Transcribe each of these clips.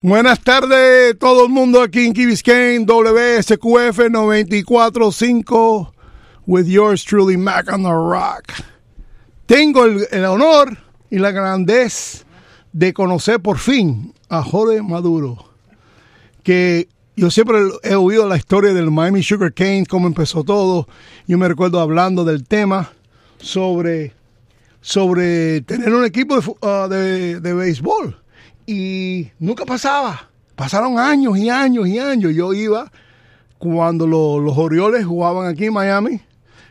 Buenas tardes, todo el mundo aquí en Key Biscayne, WSQF 94.5, with yours truly, Mac on the Rock. Tengo el, honor y la grandeza de conocer por fin a Jorge Maduro, que yo siempre he oído la historia del Miami Sugar Cane, cómo empezó todo. Yo me recuerdo hablando del tema sobre, sobre tener un equipo de, ah, de, de béisbol y nunca pasaba. Pasaron años y años y años. Yo iba cuando lo- los Orioles jugaban aquí en Miami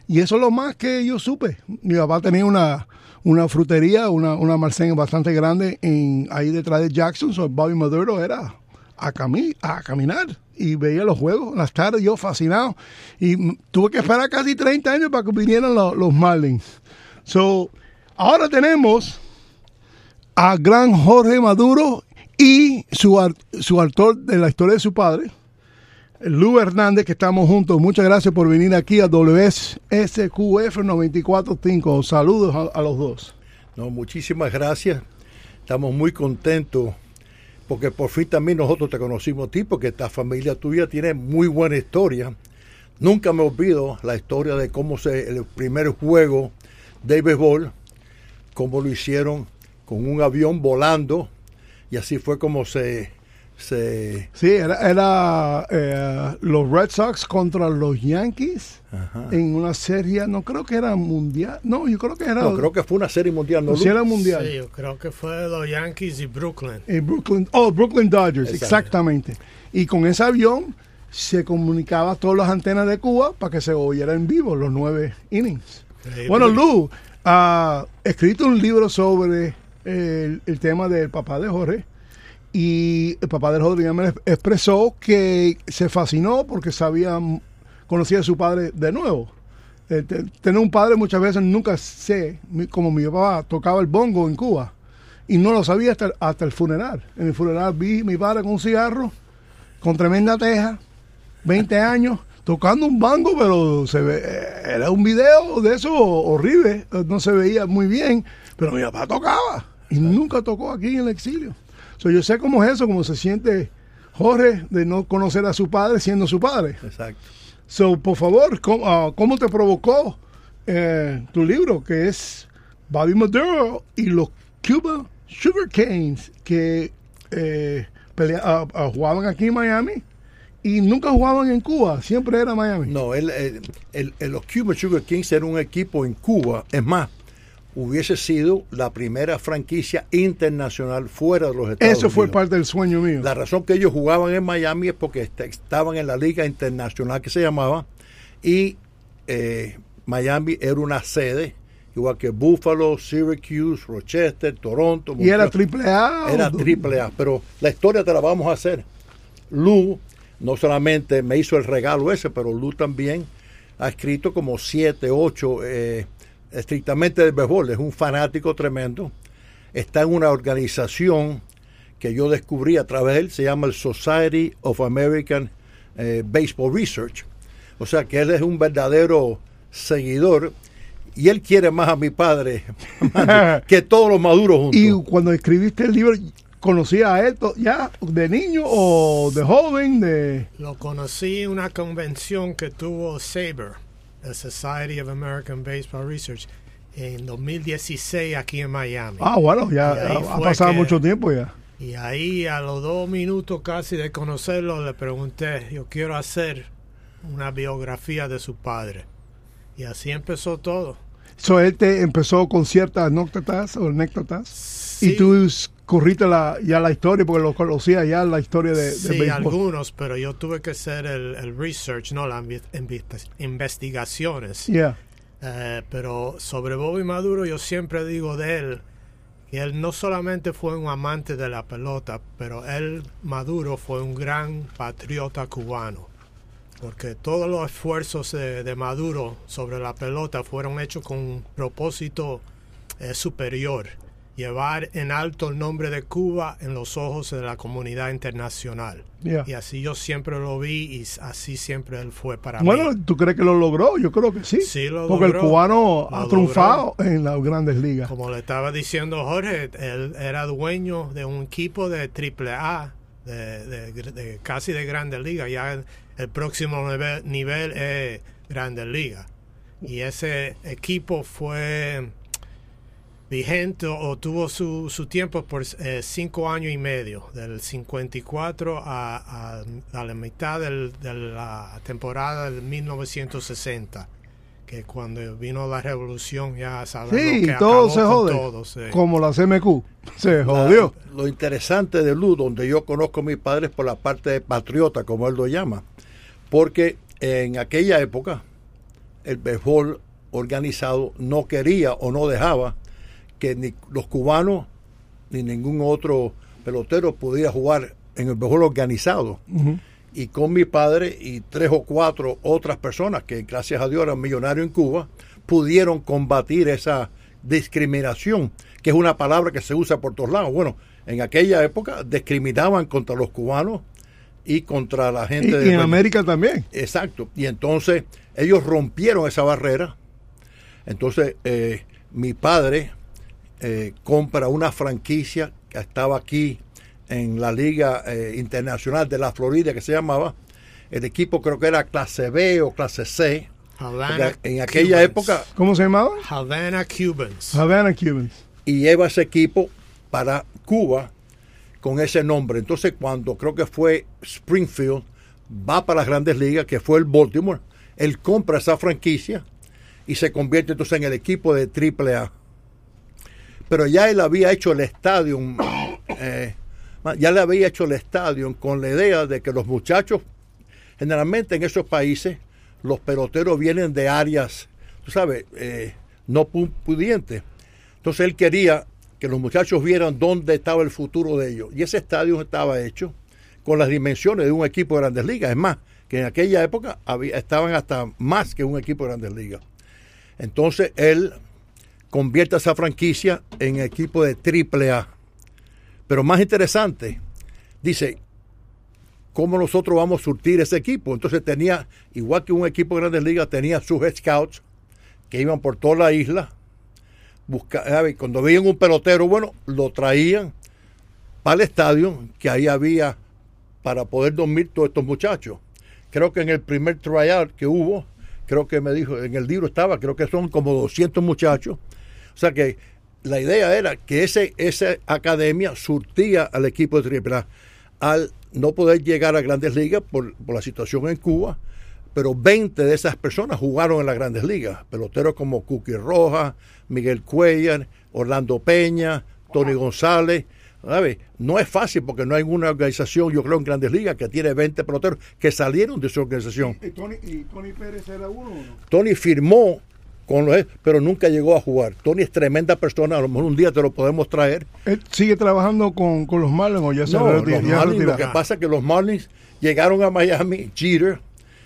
y eso es lo más que yo supe. Mi papá tenía una, una frutería, una, una bastante grande en, ahí detrás de Jackson. So Bobby Maduro era a, cami a caminar y veía los juegos las tardes, yo fascinado. Y tuve que esperar casi 30 años para que vinieran los, los Marlins. So, ahora tenemos a gran Jorge Maduro y su, su autor de la historia de su padre, Lu Hernández, que estamos juntos. Muchas gracias por venir aquí a WSQF 94.5. Saludos a, a los dos. No, muchísimas gracias. Estamos muy contentos porque por fin también nosotros te conocimos a ti porque esta familia tuya tiene muy buena historia. Nunca me olvido la historia de cómo se el primer juego de béisbol, cómo lo hicieron con un avión volando y así fue como se se Sí, era, era eh, los Red Sox contra los Yankees Ajá. en una serie, no creo que era mundial. No, yo creo que era. no, creo que fue una serie mundial, ¿no? o si era mundial. Sí, yo creo que fue los Yankees y Brooklyn. En Brooklyn, oh, Brooklyn Dodgers, exactamente. Y con ese avión se comunicaba a todas las antenas de Cuba para que se oyera en vivo los nueve innings. Increíble. Bueno, Lu, ha escrito un libro sobre el, tema del papá de Jorge y el papá de Jorge me expresó que se fascinó porque sabía, conocía a su padre de nuevo. Eh, te- tener un padre muchas veces nunca sé, como mi papá tocaba el bongo en Cuba y no lo sabía hasta, hasta el funeral. En el funeral vi a mi padre con un cigarro, con tremenda teja, 20 años, tocando un bango, pero se ve, era un video de eso horrible, no se veía muy bien, pero mi papá tocaba y nunca tocó aquí en el exilio. So, yo sé cómo es eso, cómo se siente Jorge de no conocer a su padre siendo su padre. Exacto. So, por favor, ¿cómo, ah, cómo te provocó eh, tu libro, que es Bobby Maduro y los Cuba Sugar Canes, que eh, pelea- ah, ah, jugaban aquí en Miami y nunca jugaban en Cuba, siempre era Miami. No, el, el- el- el- los Cuba Sugar Kings era un equipo en Cuba. Es más, hubiese sido la primera franquicia internacional fuera de los Estados Eso fue Unidos. parte del sueño mío. La razón que ellos jugaban en Miami es porque est- estaban en la liga internacional que se llamaba y eh, Miami era una sede, igual que Buffalo, Syracuse, Rochester, Toronto. y era triple A. Era triple A, pero la historia te la vamos a hacer. Lu no solamente me hizo el regalo ese, pero Lu también ha escrito como siete, ocho, eh, estrictamente de béisbol. Es un fanático tremendo. Está en una organización que yo descubrí a través de él, se llama el Society of American eh, Baseball Research. O sea que él es un verdadero seguidor y él quiere más a mi padre que todos los maduros juntos. Y cuando escribiste el libro, ¿conocía a él ya de niño o de joven? de Lo conocí en una convención que tuvo SABRE, la Society of American Baseball Research, en 2016 aquí en Miami. Ah, bueno, ya ha, pasado que- mucho tiempo ya. Y ahí a los dos minutos casi de conocerlo le pregunté, yo quiero hacer una biografía de su padre. Y así empezó todo. So, él te empezó con ciertas anécdotas o anécdotas Sí, y tú corriste la, ya la historia porque lo conocía ya la historia de, sí, béisbol. algunos, pero yo tuve que hacer el, el research, no las investigaciones. Yeah. Eh, pero sobre Bobby Maduro yo siempre digo de él que él no solamente fue un amante de la pelota, pero él, Maduro, fue un gran patriota cubano. Porque todos los esfuerzos de, de Maduro sobre la pelota fueron hechos con un propósito eh, superior. Llevar en alto el nombre de Cuba en los ojos de la comunidad internacional. Yeah. Y así yo siempre lo vi y así siempre él fue para Bueno, mí. ¿tú crees que lo logró? Yo creo que sí. Sí, lo porque logró. el cubano Lo ha triunfado en las grandes ligas. Como le estaba diciendo Jorge, él era dueño de un equipo de triple A de, de- de casi de Grandes Ligas. Ya el, el próximo nivel, nivel es Grandes Ligas. Y ese equipo fue vigente o tuvo su, su tiempo por eh, cinco años y medio, del 54 a, a, a la mitad del- de la temporada del 1960, que cuando vino la revolución ya sabemos Sí, que todo acabó se con jode. todo, sí. Como la CMQ. Se La- jodió. lo interesante de Lu, donde yo conozco a mis padres por la parte de patriota, como él lo llama, porque en aquella época el béisbol organizado no quería o no dejaba que ni los cubanos ni ningún otro pelotero pudiera jugar en el béisbol organizado. Y con mi padre y tres o cuatro otras personas que gracias a Dios eran millonarios en Cuba, pudieron combatir esa discriminación, que es una palabra que se usa por todos lados. Bueno, en aquella época discriminaban contra los cubanos y contra la Y, gente y de en América también. Exacto. Y entonces ellos rompieron esa barrera. Entonces eh, mi padre eh, compra una franquicia que estaba aquí en la Liga eh, Internacional de la Florida que se llamaba. El equipo creo que era clase B o clase C. Havana en aquella Cubans. época ¿Cómo se llamaba? Havana Cubans. Havana Cubans. y lleva ese equipo para Cuba con ese nombre. Entonces, cuando creo que fue Springfield, va para las grandes ligas, que fue el Baltimore, él compra esa franquicia y se convierte entonces en el equipo de AAA. Pero ya él había hecho el estadio, eh, ya le había hecho el estadio con la idea de que los muchachos, generalmente en esos países, los peloteros vienen de áreas, tú sabes, eh, no pu- pudientes. Entonces él quería que los muchachos vieran dónde estaba el futuro de ellos. Y ese estadio estaba hecho con las dimensiones de un equipo de grandes ligas. Es más, que en aquella época había, estaban hasta más que un equipo de grandes ligas. Entonces él convierte esa franquicia en equipo de triple A. Pero más interesante, dice, ¿cómo nosotros vamos a surtir ese equipo? Entonces tenía, igual que un equipo de grandes ligas, tenía sus scouts que iban por toda la isla. Busca, cuando veían un pelotero, bueno, lo traían para el estadio, que ahí había para poder dormir todos estos muchachos. Creo que en el primer tryout que hubo, creo que me dijo, en el libro estaba, creo que son como 200 muchachos. O sea que la idea era que ese, esa academia surtía al equipo de AAA. Al no poder llegar a grandes ligas por, por la situación en Cuba, pero 20 de esas personas jugaron en las grandes ligas. Peloteros como Cookie Roja, Miguel Cuellar, Orlando Peña, Tony González. ¿Sabe? No es fácil porque no hay una organización, yo creo, en grandes ligas que tiene 20 peloteros que salieron de su organización. ¿Y Tony, y Tony Pérez era uno no? Tony firmó con los, pero nunca llegó a jugar. Tony es tremenda persona, a lo mejor un día te lo podemos traer. ¿Él sigue trabajando con, con los Marlins o ya se No, retira- los ya Marlins, lo que pasa es que los Marlins llegaron a Miami, Jeter,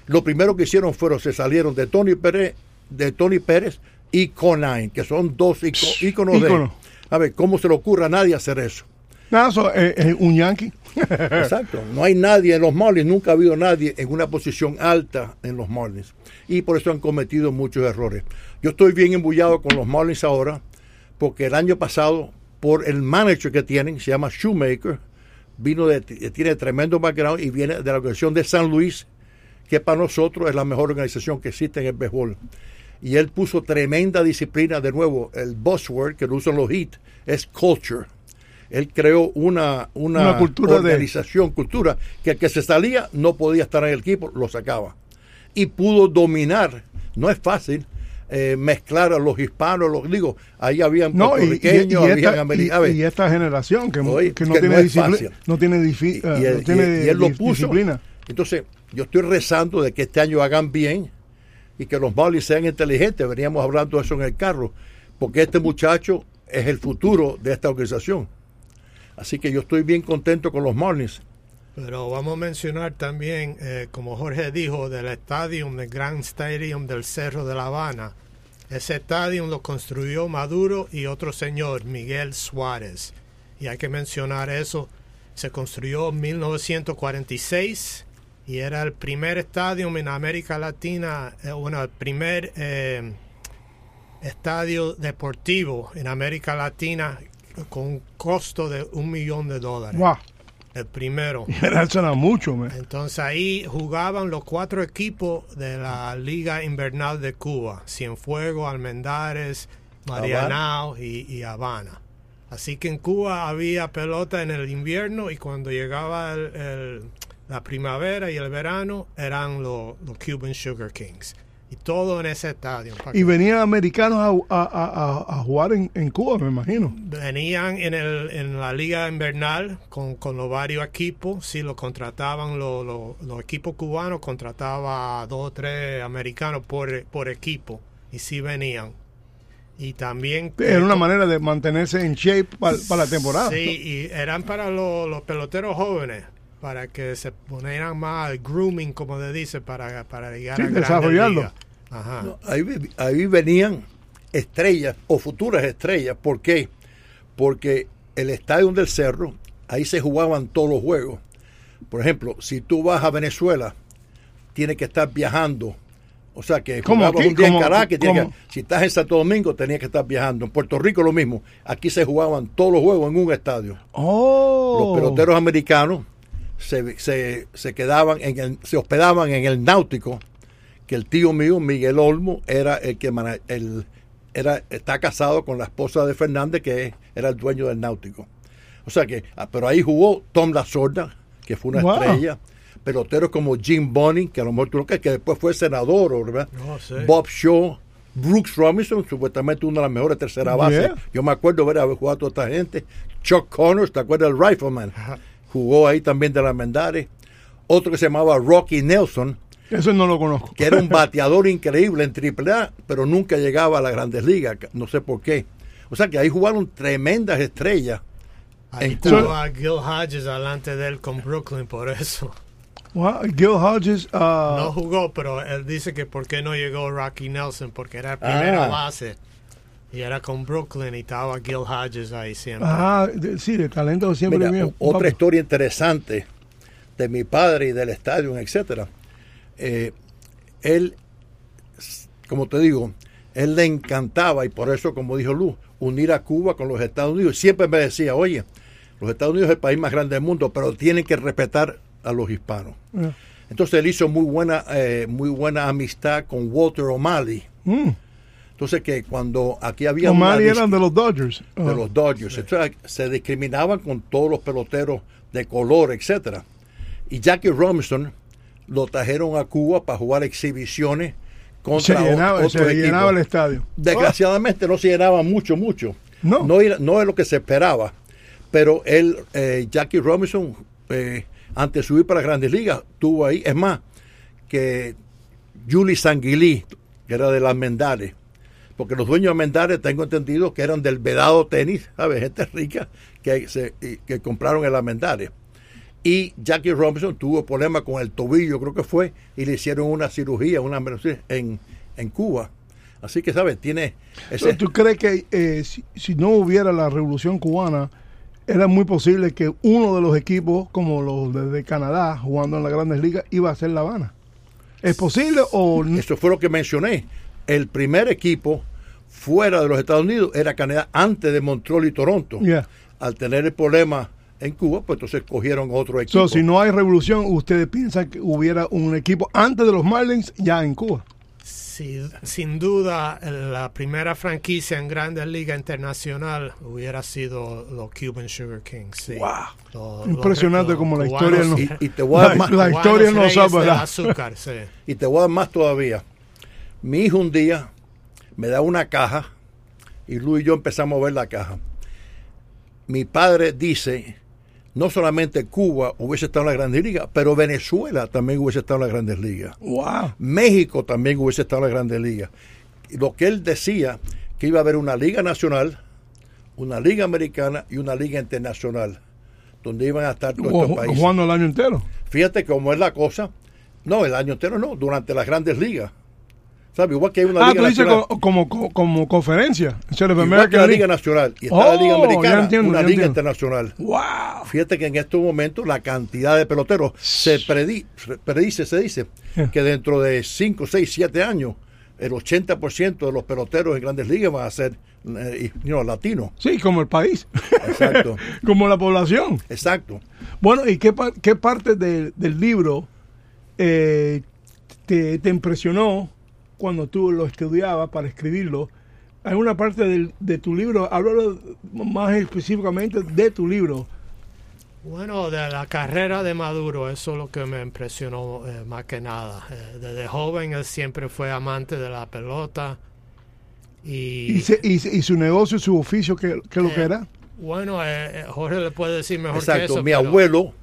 lo primero que hicieron fueron, se salieron de Tony Pérez, de Tony Pérez y Conine, que son dos íconos Ícono. de... A ver, ¿cómo se le ocurre a nadie hacer eso? Nada, eso es, es un yankee. Exacto. No hay nadie en los Marlins, nunca ha habido nadie en una posición alta en los Marlins. Y por eso han cometido muchos errores. Yo estoy bien embullado con los Marlins ahora, porque el año pasado, por el manager que tienen, se llama Shoemaker, vino de, tiene tremendo background y viene de la organización de San Luis, que para nosotros es la mejor organización que existe en el béisbol. Y él puso tremenda disciplina, de nuevo, el buzzword que lo usan los HIT es culture. Él creó una, una, Una cultura de- organización, cultura, que el que se salía no podía estar en el equipo, lo sacaba. Y pudo dominar, no es fácil, eh, mezclar a los hispanos, los digo, ahí habían No, y, y- y puertorriqueños, habían americanos. y- y esta generación que, Oye, que no que tiene no es disciplina. No tiene, difi- y, eh, y él, no tiene y- y él lo puso. disciplina. Entonces, yo estoy rezando de que este año hagan bien y que los Marlins sean inteligentes. Veníamos hablando de eso en el carro, porque este muchacho es el futuro de esta organización. Así que yo estoy bien contento con los Marlins. Pero vamos a mencionar también, eh, como Jorge dijo, del estadio, del Grand Stadium del Cerro de La Habana. Ese estadio lo construyó Maduro y otro señor, Miguel Suárez. Y hay que mencionar eso. Se construyó en 1946 y era el primer estadio en América Latina, eh, bueno, el primer eh, estadio deportivo en América Latina con un costo de un millón de dólares. Wow. el primero. Eso era mucho, man. Entonces ahí jugaban los cuatro equipos de la Liga Invernal de Cuba, Cienfuegos, Almendares, Marianao y, y Habana. Así que en Cuba había pelota en el invierno y cuando llegaba el- el- la primavera y el verano eran los, los Cuban Sugar Kings. Y todo en ese estadio. Y venían americanos a, a- a- a- a jugar en, en Cuba, me imagino. Venían en, el, en la liga invernal con, con los varios equipos, sí, lo contrataban los, los, los equipos cubanos, contrataba a dos o tres americanos por, por equipo y sí venían. Y también... Era una manera de mantenerse en shape para, para la temporada. Sí, y eran para los, los peloteros jóvenes, para que se ponieran más grooming, como se dice, para, para llegar Sí, a grandes desarrollarlo. ligas. Ajá. No, ahí, ahí venían estrellas o futuras estrellas. ¿Por qué? Porque el estadio del Cerro, ahí se jugaban todos los juegos. Por ejemplo, si tú vas a Venezuela, tienes que estar viajando. O sea que ¿Cómo jugabas aquí? un día en ¿Cómo- Caracas, cómo? que- si estás en Santo Domingo, tenías que estar viajando. En Puerto Rico lo mismo. Aquí se jugaban todos los juegos en un estadio. Oh. Los peloteros americanos se, se- se quedaban en el, se hospedaban en el náutico que el tío mío Miguel Olmo era el que el, era está casado con la esposa de Fernández que era el dueño del náutico o sea que ah, pero ahí jugó Tom La Sorda que fue una Wow. estrella peloteros como Jim Bonning que a lo mejor tú lo crees, que después fue senador ¿verdad? No, sí. Bob Shaw Brooks Robinson, supuestamente una de las mejores tercera base. Yeah. Yo me acuerdo ver haber jugado a toda esta gente. Chuck Connors, ¿te acuerdas del Rifleman? Jugó ahí también de la Mendares. Otro que se llamaba Rocky Nelson, Eso no lo conozco. que era un bateador increíble en AAA, pero nunca llegaba a las grandes ligas. No sé por qué. O sea que ahí jugaron tremendas estrellas. Ahí en Cuba. estaba Gil Hodges delante de él con Brooklyn por eso. Gil Hodges. ah, No jugó, pero él dice que por qué no llegó Rocky Nelson, porque era primera Ah. base. Y era con Brooklyn y estaba Gil Hodges ahí siempre. ah, de- sí, de talento siempre Mira, bien. otra historia interesante de mi padre y del estadio, etcétera. Eh, él, como te digo, él le encantaba y por eso, como dijo Luz, unir a Cuba con los Estados Unidos. Siempre me decía, oye, los Estados Unidos es el país más grande del mundo, pero tienen que respetar a los hispanos. Yeah. Entonces él hizo muy buena, eh, muy buena amistad con Walter O'Malley. Mm. Entonces que cuando aquí había O'Malley eran de los Dodgers. de los Dodgers. Entonces, se discriminaban con todos los peloteros de color, etcétera. Y Jackie Robinson lo trajeron a Cuba para jugar exhibiciones se contra o- llenaba, otro se equipo. llenaba el estadio. Desgraciadamente no se llenaba mucho, mucho. No. No, era- no es lo que se esperaba. Pero él, eh, Jackie Robinson, eh, antes de subir para las grandes ligas, tuvo ahí. Es más, que Julie Sanguilí, que era de las Mendares, porque los dueños de Mendares, tengo entendido que eran del Vedado Tenis, ¿sabes? Gente rica que, se, que compraron el Mendares. Y Jackie Robinson tuvo problemas con el tobillo, creo que fue, y le hicieron una cirugía, una en, en Cuba. Así que, ¿sabes? Tiene ese, ¿Tú crees que eh, si, si no hubiera la revolución cubana, era muy posible que uno de los equipos, como los de, de Canadá, jugando en las grandes ligas, iba a ser La Habana? ¿Es posible o Eso fue lo que mencioné. El primer equipo fuera de los Estados Unidos era Canadá antes de Montreal y Toronto. Yeah. Al tener el problema en Cuba, pues entonces cogieron otro equipo. So, si no hay revolución, ustedes piensan que hubiera un equipo antes de los Marlins ya en Cuba? Sí, sin duda, la primera franquicia en Grandes Liga Internacional hubiera sido los Cuban Sugar Kings. sí. Wow. Los- Impresionante los- como la historia no- y, y te voy a dar La- más, la cubanos historia no sabe, azúcar, sí. y te voy a dar más todavía. Mi hijo un día me da una caja y Luis y yo empezamos a ver la caja. Mi padre dice, no solamente Cuba hubiese estado en la Grandes Ligas, pero Venezuela también hubiese estado en las Grandes Ligas. Wow. México también hubiese estado en las grandes ligas. Lo que él decía, que iba a haber una liga nacional, una liga americana y una liga internacional, donde iban a estar todos estos países. Jugando el año entero. Fíjate cómo es la cosa. No, el año entero no, durante las grandes ligas. ¿Sabes? Igual que hay una Ah, liga tú dices nacional. como, como, como conferencia. Igual que la liga nacional y está la liga Oh, americana, entiendo, una liga entiendo. internacional. Wow. Fíjate que en estos momentos la cantidad de peloteros se predi- se predice, se dice, Yeah. que dentro de 5, 6, 7 años, el 80% de los peloteros en grandes ligas van a ser eh, you know, latino. Sí, como el país. Exacto. como la población. Exacto. Bueno, ¿y qué, qué parte de- del libro eh, te, te impresionó cuando tú lo estudiabas para escribirlo? Hay una parte del- de tu libro, háblalo más específicamente de tu libro. Bueno, de la carrera de Maduro, eso es lo que me impresionó eh, más que nada. Eh, desde joven él siempre fue amante de la pelota y, Y, se- y se- y su negocio, su oficio, ¿qué, qué es lo que Eh, era? bueno, Jorge le puede decir mejor que Exacto. eso. mi pero- abuelo,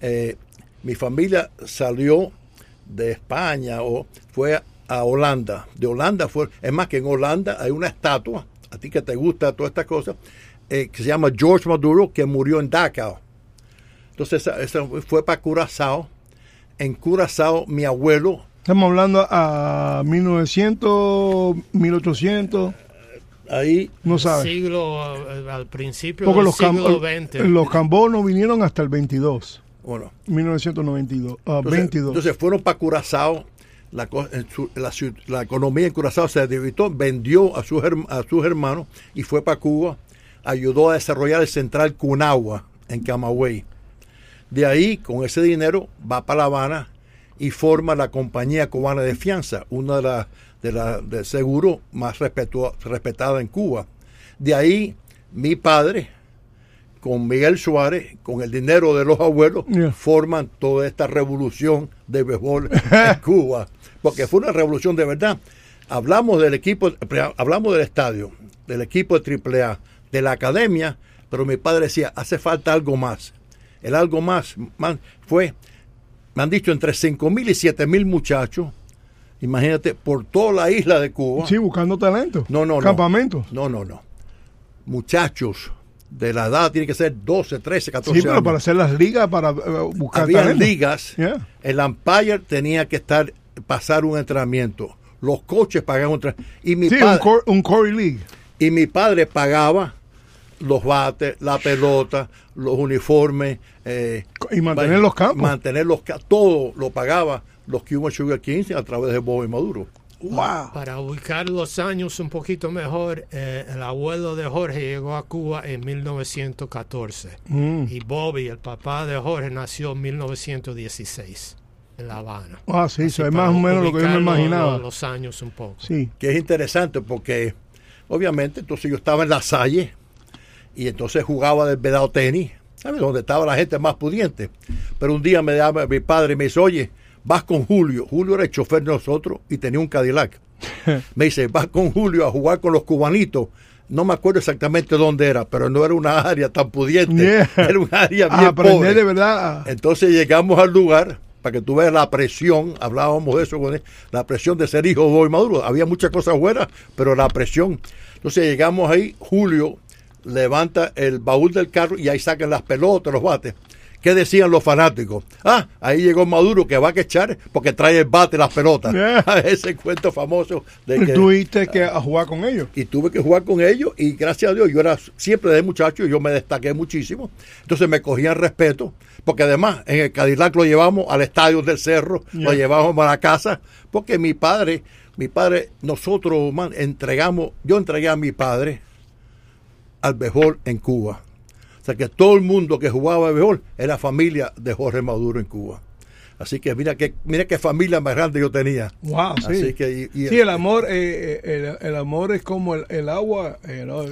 eh, mi familia salió de España o fue a Holanda. De Holanda fue, es más que en Holanda hay una estatua, a ti que te gusta todas estas cosas, eh, que se llama George Maduro, que murió en Dachau. Entonces, esa, esa fue para Curazao. En Curazao, mi abuelo, Estamos hablando a 1900, 1800, ahí, no sabes. Siglo, eh, al principio Porque del los, siglo XX. los cambonos vinieron hasta el 22, bueno, 1992, ah, Entonces, 22. entonces fueron para Curazao. La, la, economía en Curazao se debilitó, vendió a sus, a sus hermanos y fue para Cuba. Ayudó a desarrollar el central Cunagua en Camagüey. De ahí, con ese dinero, va para La Habana y forma la compañía cubana de fianza, una de las de la, de seguro más respetua- respetada en Cuba. De ahí, mi padre, con Miguel Suárez, con el dinero de los abuelos, Yeah. forman toda esta revolución de béisbol en Cuba. Porque fue una revolución de verdad. Hablamos del equipo, hablamos del estadio, del equipo de AAA, de la academia, pero mi padre decía, hace falta algo más. El algo más, fue, me han dicho, entre 5 mil y 7 mil muchachos, imagínate, por toda la isla de Cuba. sí, buscando talento. No, no, no. Campamentos. No, no, no. Muchachos de la edad, tiene que ser 12, 13, 14 Sí, pero años. para hacer las ligas, para eh, buscar Había talento. ligas. Yeah. El umpire tenía que estar pasar un entrenamiento. Los coches pagaban un entrenamiento. Y mi, Sí, un, padre, cor- un Corey League. y mi padre pagaba los bates, la pelota, los uniformes. eh, Y mantener los campos. Mantener los Todo lo pagaba los Cuban Sugar Kings a través de Bobby Maduro. Wow. Para ubicar los años un poquito mejor, eh, el abuelo de Jorge llegó a Cuba en 1914 Mm. y Bobby, el papá de Jorge, nació en 1916 en La Habana. Ah, sí, eso es más o menos lo que yo me imaginaba. Los, los años un poco. Sí. que es interesante porque obviamente entonces yo estaba en la Salle y entonces jugaba del vedado tenis, ¿sabes? Donde estaba la gente más pudiente. Pero un día me llama mi padre y me dice, oye, vas con Julio. Julio era el chofer de nosotros y tenía un Cadillac. me dice, vas con Julio a jugar con los cubanitos. No me acuerdo exactamente dónde era, pero no era una área tan pudiente. Yeah. Era un área A bien aprender pobre. de verdad. a- Entonces llegamos al lugar, para que tú veas la presión, hablábamos de eso con él, la presión de ser hijo de Boy Maduro. Había muchas cosas buenas, pero la presión. Entonces llegamos ahí, Julio levanta el baúl del carro y ahí sacan las pelotas, los bates. ¿Qué decían los fanáticos? Ah, ahí llegó Maduro que va a echar porque trae el bate las pelotas. Yeah. Ese cuento famoso de que Tuviste que a jugar con ellos. y tuve que jugar con ellos y gracias a Dios yo era siempre de muchacho y yo me destaqué muchísimo entonces me cogían respeto porque además en el Cadillac lo llevamos al estadio del Cerro lo llevamos a la casa porque mi padre mi padre nosotros man, entregamos yo entregué a mi padre al béisbol en Cuba sea que todo el mundo que jugaba béisbol era familia de Jorge Maduro en Cuba así que mira que mira qué familia más grande yo tenía Wow, sí. Así que, y- y- sí, el amor, eh, eh, el, el amor es como el, el agua, eh, ¿no?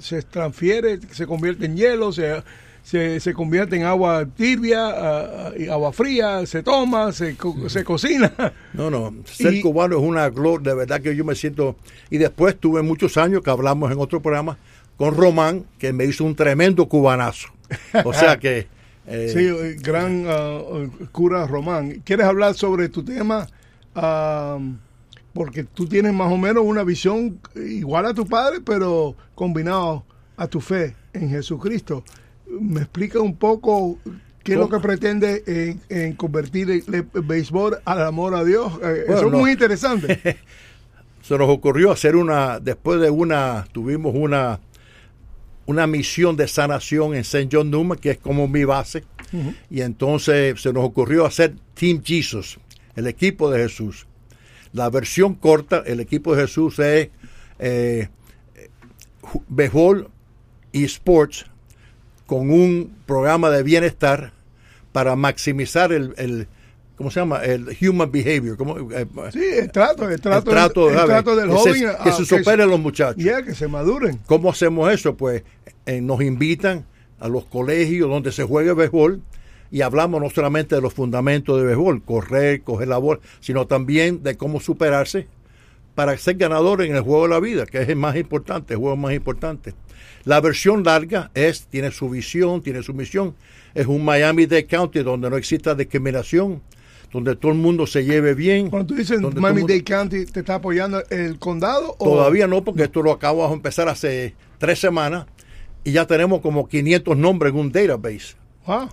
se transfiere, se convierte en hielo, se, se, se convierte en agua tibia, y agua fría, se toma, se, co- se cocina. No, no, ser Y- cubano es una gloria, de verdad que yo me siento... Y después tuve muchos años que hablamos en otro programa con Román, que me hizo un tremendo cubanazo. O sea que... eh, Sí, eh, gran ah, cura Román. ¿Quieres hablar sobre tu tema? Ah, porque tú tienes más o menos una visión igual a tu padre, pero combinado a tu fe en Jesucristo. ¿Me explica un poco qué es lo que pretende en, en convertir el, el béisbol al amor a Dios? Eh, Bueno, eso es no. muy interesante. se nos ocurrió hacer una, después de una, tuvimos una, una misión de sanación en St. John Newman, que es como mi base, y entonces se nos ocurrió hacer Team Jesus, el equipo de Jesús. La versión corta, el equipo de Jesús es, eh, béisbol y sports con un programa de bienestar para maximizar el, el ¿cómo se llama? El human behavior. ¿cómo? Eh, Sí, el trato, el trato, el trato, el ¿sabes? trato del que joven. se, que se superen los muchachos. Que se maduren. ¿Cómo hacemos eso? Pues eh, nos invitan a los colegios donde se juega béisbol y hablamos no solamente de los fundamentos de béisbol, correr, coger la bola, sino también de cómo superarse para ser ganador en el juego de la vida, que es el más importante, el juego más importante. La versión larga es, tiene su visión, tiene su misión, es un Miami-Dade County donde no exista discriminación, donde todo el mundo se lleve bien. Cuando tú dices el Miami-Dade mundo- County, ¿te está apoyando el condado? o- Todavía no, porque esto lo acabamos de empezar hace tres semanas y ya tenemos como 500 nombres en un database. Ah,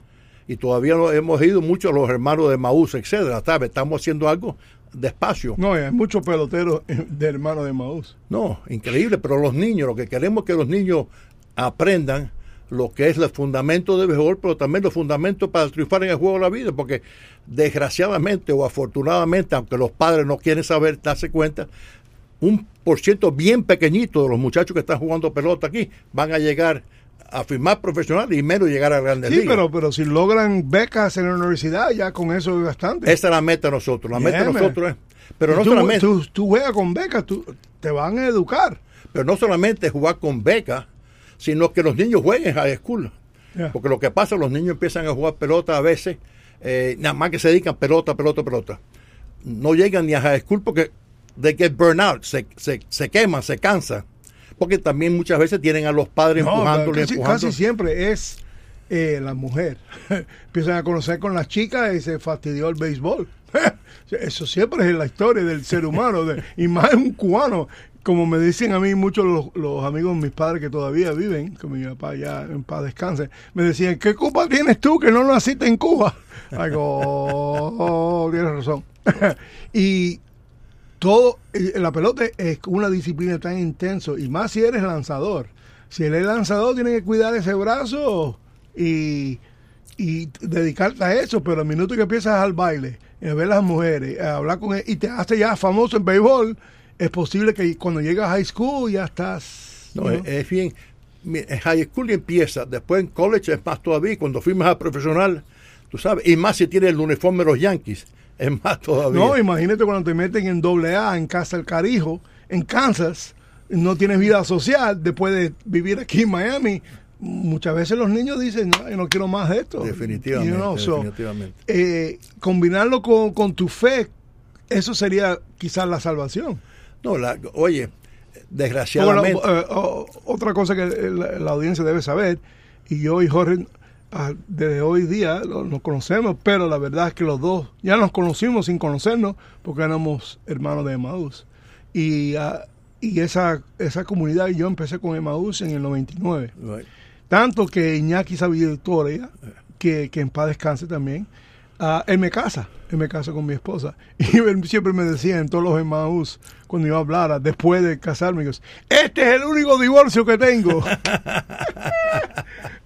Y todavía no hemos ido mucho a los hermanos de Maús, etcétera. ¿sabes? Estamos haciendo algo despacio. no, hay muchos peloteros de hermanos de Maús. No, increíble, pero los niños, lo que queremos es que los niños aprendan lo que es el fundamento de béisbol, pero también los fundamentos para triunfar en el juego de la vida, porque desgraciadamente o afortunadamente, aunque los padres no quieren saber, darse cuenta, un por ciento bien pequeñito de los muchachos que están jugando pelota aquí van a llegar a firmar profesional y menos llegar a grandes Sí, ligas. pero, pero si logran becas en la universidad, ya con eso es bastante. Esa es la meta de nosotros. La meta de nosotros es. Pero no, tú, solamente, tú, tú juegas con becas, tú, te van a educar. pero no solamente jugar con becas, sino que los niños jueguen high school. Yeah. Porque lo que pasa, los niños empiezan a jugar pelota a veces, eh, nada más que se dedican pelota, pelota, pelota. No llegan ni a high school porque they get burn out, se, se, se queman, se cansan. Porque también muchas veces tienen a los padres No, empujándole, casi, empujando. casi siempre es eh, la mujer. Empiezan a conocer con las chicas y se fastidió el béisbol. Eso siempre es la historia del ser humano, de- y más un cubano. Como me dicen a mí muchos los, los amigos de mis padres que todavía viven, que mi papá ya en paz descanse, me decían, ¿qué culpa tienes tú que no naciste en Cuba? Digo, oh, oh, tienes razón. y todo, la pelota es una disciplina tan intenso, y más si eres lanzador. Si él es lanzador, tiene que cuidar ese brazo y, y dedicarte a eso, pero al minuto que empiezas al baile, a ver las mujeres, a hablar con él, y te hace ya famoso en béisbol, es posible que cuando llegas a high school ya estás... No, ¿no? es, es bien. En high school empieza, después en college es más todavía, cuando firmas a profesional, tú sabes, y más si tienes el uniforme de los Yankees, es más todavía. No, imagínate cuando te meten en doble A en Casa El Carijo, en Kansas, no tienes vida social después de vivir aquí en Miami. Muchas veces los niños dicen, no, yo no quiero más de esto. definitivamente, You know, so, definitivamente. eh, combinarlo con, con tu fe, eso sería quizás la salvación. No, la- oye, Bueno, desgraciadamente, eh, otra cosa que la, la audiencia debe saber, y yo y Jorge desde hoy día nos conocemos, pero la verdad es que los dos ya nos conocimos sin conocernos porque éramos hermanos de Emaús. Y, ah, y esa, esa comunidad, yo empecé con Emaús en el 99. right, Tanto que Iñaki Victoria, que, que en paz descanse también, ah, él me casa, él me casa con mi esposa. Y él siempre me decía en todos los Emmaús, cuando yo hablara, después de casarme, digo, este es el único divorcio que tengo.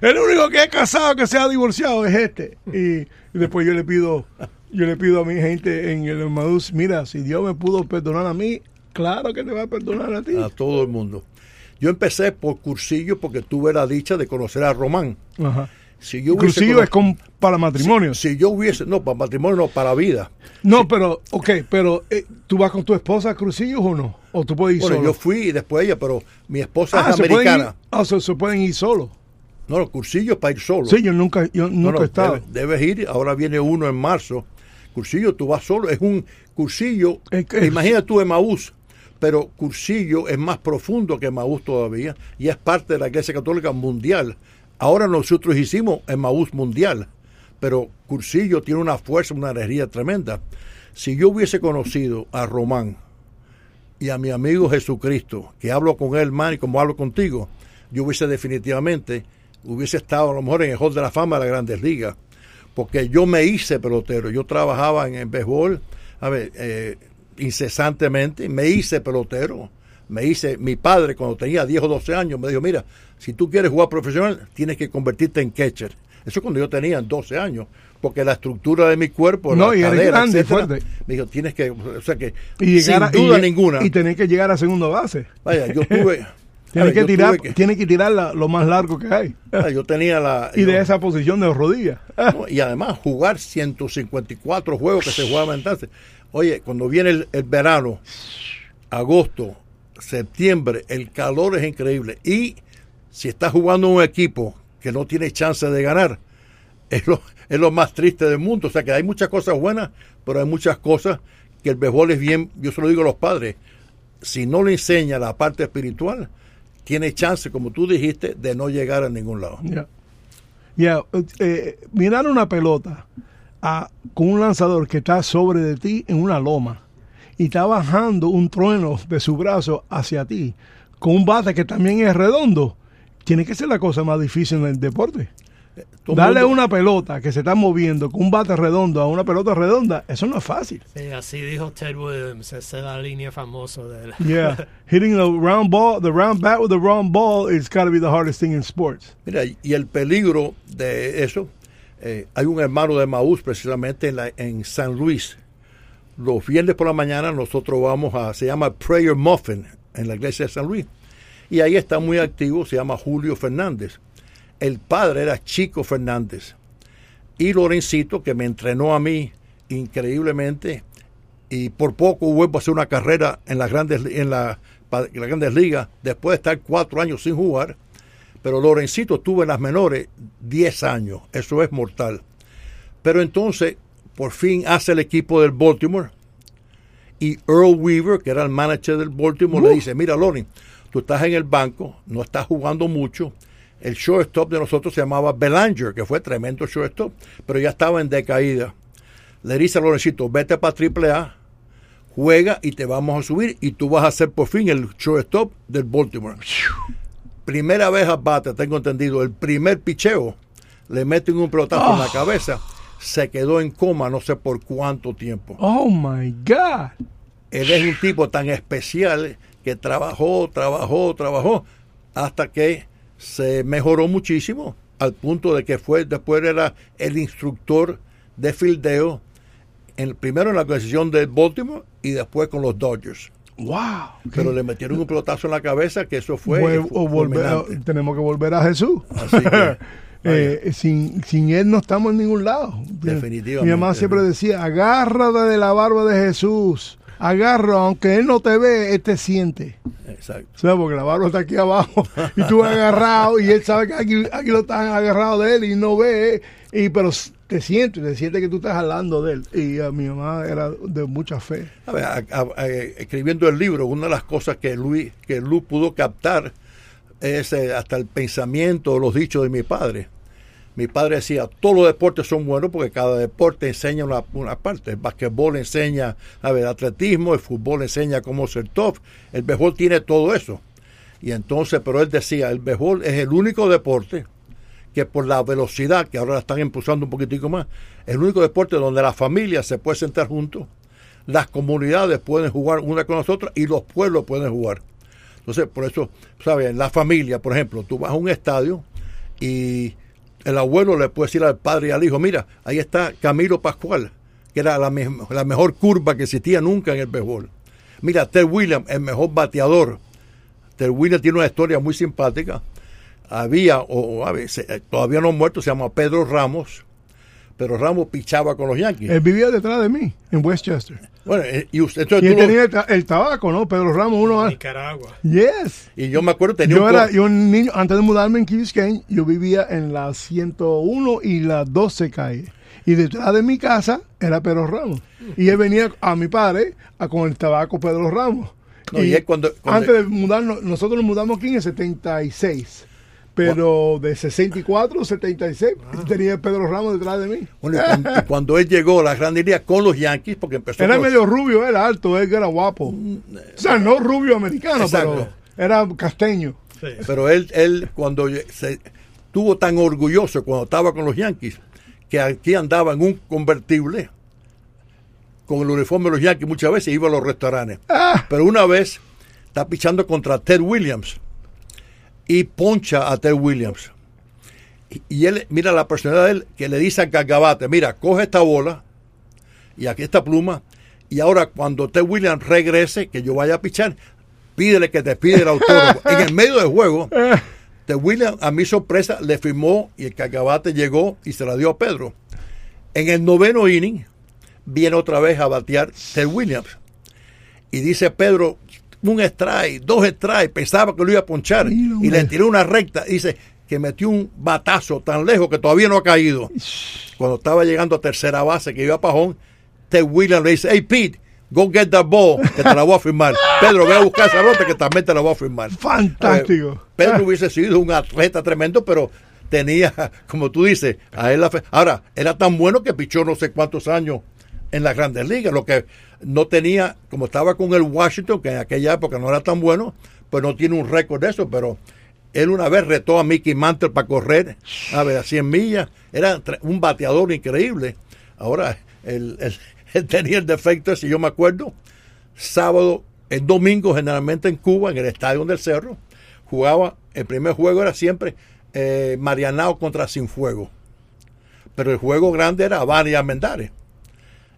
el único que he casado que se ha divorciado es este. Y, y después yo le pido, yo le pido a mi gente en el Emmaús, mira, si Dios me pudo perdonar a mí, claro que te va a perdonar a ti. a todo el mundo. Yo empecé por cursillo porque tuve la dicha de conocer a Román. Ajá. Si yo Inclusive es con, para matrimonios. si yo hubiese, no, para matrimonio, no, para vida. No, pero, ok, pero eh, ¿tú vas con tu esposa a Crucillos o no? ¿O tú puedes ir Bueno, solo? yo fui y después ella, pero mi esposa ah, es ¿se pueden, ir, americana. ah, se, se pueden ir solo. No, los cursillos para ir solo. Sí, yo nunca, yo No, nunca no, he estado. debe- debes ir, ahora viene uno en marzo. Cursillo, tú vas solo, es un cursillo, Es que- imagina tú Emaús, pero cursillo es más profundo que Emaús todavía y es parte de la Iglesia Católica Mundial. Ahora nosotros hicimos Emaús Mundial, pero cursillo tiene una fuerza, una energía tremenda. Si yo hubiese conocido a Román y a mi amigo Jesucristo, que hablo con él, man, y como hablo contigo, yo hubiese definitivamente, hubiese estado a lo mejor en el Hall de la Fama de las Grandes Ligas, porque yo me hice pelotero, yo trabajaba en el béisbol, a ver, eh, incesantemente, me hice pelotero, me hice, mi padre cuando tenía 10 o 12 años me dijo, mira, si tú quieres jugar profesional, tienes que convertirte en catcher. Eso cuando yo tenía 12 años, porque la estructura de mi cuerpo, No, la y cadera, grande etcétera, fuerte. me dijo, tienes que, o sea que, Y llegar sin a- duda y, ninguna. Y tener que llegar a segunda base. Vaya, yo tuve, Tiene que tirar, que- tiene que tirar la- lo más largo que hay. Ah, Yo tenía la. Y de esa posición de rodillas. ¿no? Y además jugar 154 juegos que se jugaban entonces. Oye, cuando viene el, el verano, agosto, septiembre, el calor es increíble. Y si estás jugando un equipo que no tiene chance de ganar, es lo, es lo más triste del mundo. O sea que hay muchas cosas buenas, pero hay muchas cosas que el béisbol es bien, yo se lo digo a los padres, si no le enseña la parte espiritual, tiene chance, como tú dijiste, de no llegar a ningún lado. Ya. Ya, eh, mirar una pelota a- con un lanzador que está sobre de ti en una loma y está bajando un trueno de su brazo hacia ti con un bate que también es redondo, tiene que ser la cosa más difícil en el deporte. Todo el Darle mundo- una pelota que se está moviendo con un bate redondo a una pelota redonda, eso no es fácil. Sí, así dijo Ted Williams, esa es la línea famosa de él. Yeah, hitting the round ball, the round bat with the round ball is got to be the hardest thing in sports. Mira, y el peligro de eso, eh, hay un hermano de Maús precisamente en, la- en San Luis. Los viernes por la mañana nosotros vamos a, se llama Prayer Muffin en la iglesia de San Luis. Y ahí está muy activo, se llama Julio Fernández. El padre era Chico Fernández. Y Lorencito, que me entrenó a mí increíblemente, y por poco vuelvo a hacer una carrera en las grandes, en la- en las grandes ligas, después de estar cuatro años sin jugar. Pero Lorencito estuvo en las menores 10 años. Eso es mortal. Pero entonces, por fin hace el equipo del Baltimore. Y Earl Weaver, que era el manager del Baltimore, le dice, mira, Loren, tú estás en el banco, no estás jugando mucho. El shortstop de nosotros se llamaba Belanger, que fue tremendo shortstop, pero ya estaba en decaída. Le dice a Lorencito, vete para AAA, juega y te vamos a subir y tú vas a ser por fin el shortstop del Baltimore primera vez a bate, tengo entendido, el primer picheo, le meten un pelotazo en la cabeza, se quedó en coma no sé por cuánto tiempo. Oh my God. Él es un tipo tan especial que trabajó, trabajó, trabajó, hasta que se mejoró muchísimo, al punto de que fue, después era el instructor de fildeo, en, primero en la organización de Baltimore y después con los Dodgers. Wow. Pero le metieron un pelotazo en la cabeza que eso fue Vuel- o volver- tenemos que volver a Jesús. Así que, Eh, sin, sin él no estamos en ningún lado. Definitivamente. Mi mamá siempre decía, agárrate de la barba de Jesús. Agarra, aunque él no te ve, él te siente. Exacto. O sea, porque la barba está aquí abajo y tú agarrado y él sabe que aquí, aquí lo están agarrado de él y no ve, y pero te siente, te siente que tú estás hablando de él. Y a mi mamá era de mucha fe. A ver, a- a- a- escribiendo el libro, una de las cosas que Luis, que Lu pudo captar es eh, hasta el pensamiento, los dichos de mi padre. Mi padre decía, todos los deportes son buenos porque cada deporte enseña una, una parte. El basquetbol enseña, a ver, atletismo, el fútbol enseña cómo ser top, el béisbol tiene todo eso. Y entonces, pero él decía, el béisbol es el único deporte que por la velocidad, que ahora la están impulsando un poquitico más, es el único deporte donde la familia se puede sentar juntos, las comunidades pueden jugar una con las otras y los pueblos pueden jugar. Entonces, por eso, ¿sabes? La familia, por ejemplo, tú vas a un estadio y el abuelo le puede decir al padre y al hijo, mira, ahí está Camilo Pascual, que era la, me- la mejor curva que existía nunca en el béisbol. Mira, Ted Williams, el mejor bateador. Ted Williams tiene una historia muy simpática. Había, o, se- todavía no muerto, se llama Pedro Ramos. Pedro Ramos pichaba con los Yankees. Él vivía detrás de mí, en Westchester. Bueno, eh, y, usted, Y entonces él tú lo- tenía el, ta- el tabaco, ¿no? Pedro Ramos, uno. Nicaragua. Yes. y yo me acuerdo, tenía Yo un era yo un niño, antes de mudarme en Key Biscayne, yo vivía en la 101 y la 12 calle. Y detrás de mi casa era Pedro Ramos. Y él venía a mi padre a con el tabaco Pedro Ramos. No, y él cuando- cuando- antes de mudarnos, nosotros nos mudamos aquí en el 76. Pero de 64, 76, tenía Pedro Ramos detrás de mí. Bueno, y cuando, y cuando él llegó a la Gran Liga con los Yankees, porque empezó Era los- medio rubio, era alto, él era guapo. O sea, no rubio americano, Exacto. pero era casteño. Sí. Pero él, él cuando se estuvo tan orgulloso cuando estaba con los Yankees, que aquí andaba en un convertible con el uniforme de los Yankees muchas veces iba a los restaurantes. Ah, Pero una vez está pichando contra Ted Williams y poncha a Ted Williams. Y, él, mira la personalidad de él, que le dice a Gagabate, mira, coge esta bola y aquí esta pluma, y ahora cuando Ted Williams regrese, que yo vaya a pichar, pídele que te pide el autógrafo. en el medio del juego, Ted Williams, a mi sorpresa, le firmó y el cacabate llegó y se la dio a Pedro. En el noveno inning, viene otra vez a batear Ted Williams. Y dice Pedro, un strike, dos strikes, pensaba que lo iba a ponchar Mira, y le tiró una recta. Dice que metió un batazo tan lejos que todavía no ha caído. Cuando estaba llegando a tercera base, que iba a Pajón, Ted Williams le dice, hey Pete, go get that ball, que te la voy a firmar. Pedro, ve a buscar esa nota que también te la voy a firmar. Fantástico. Eh, Pedro hubiese sido un atleta tremendo, pero tenía, como tú dices, a él la fe. Ahora, era tan bueno que pichó no sé cuántos años en las grandes ligas, lo que no tenía, como estaba con el Washington, que en aquella época no era tan bueno, pues no tiene un récord de eso, pero él una vez retó a Mickey Mantle para correr, a ver, a 100 millas, era un bateador increíble. Ahora, él, tenía el defecto, si yo me acuerdo, sábado, el domingo generalmente en Cuba, en el Estadio del Cerro, jugaba, el primer juego era siempre eh, Marianao contra Sinfuego. Pero el juego grande era Bani Almendares.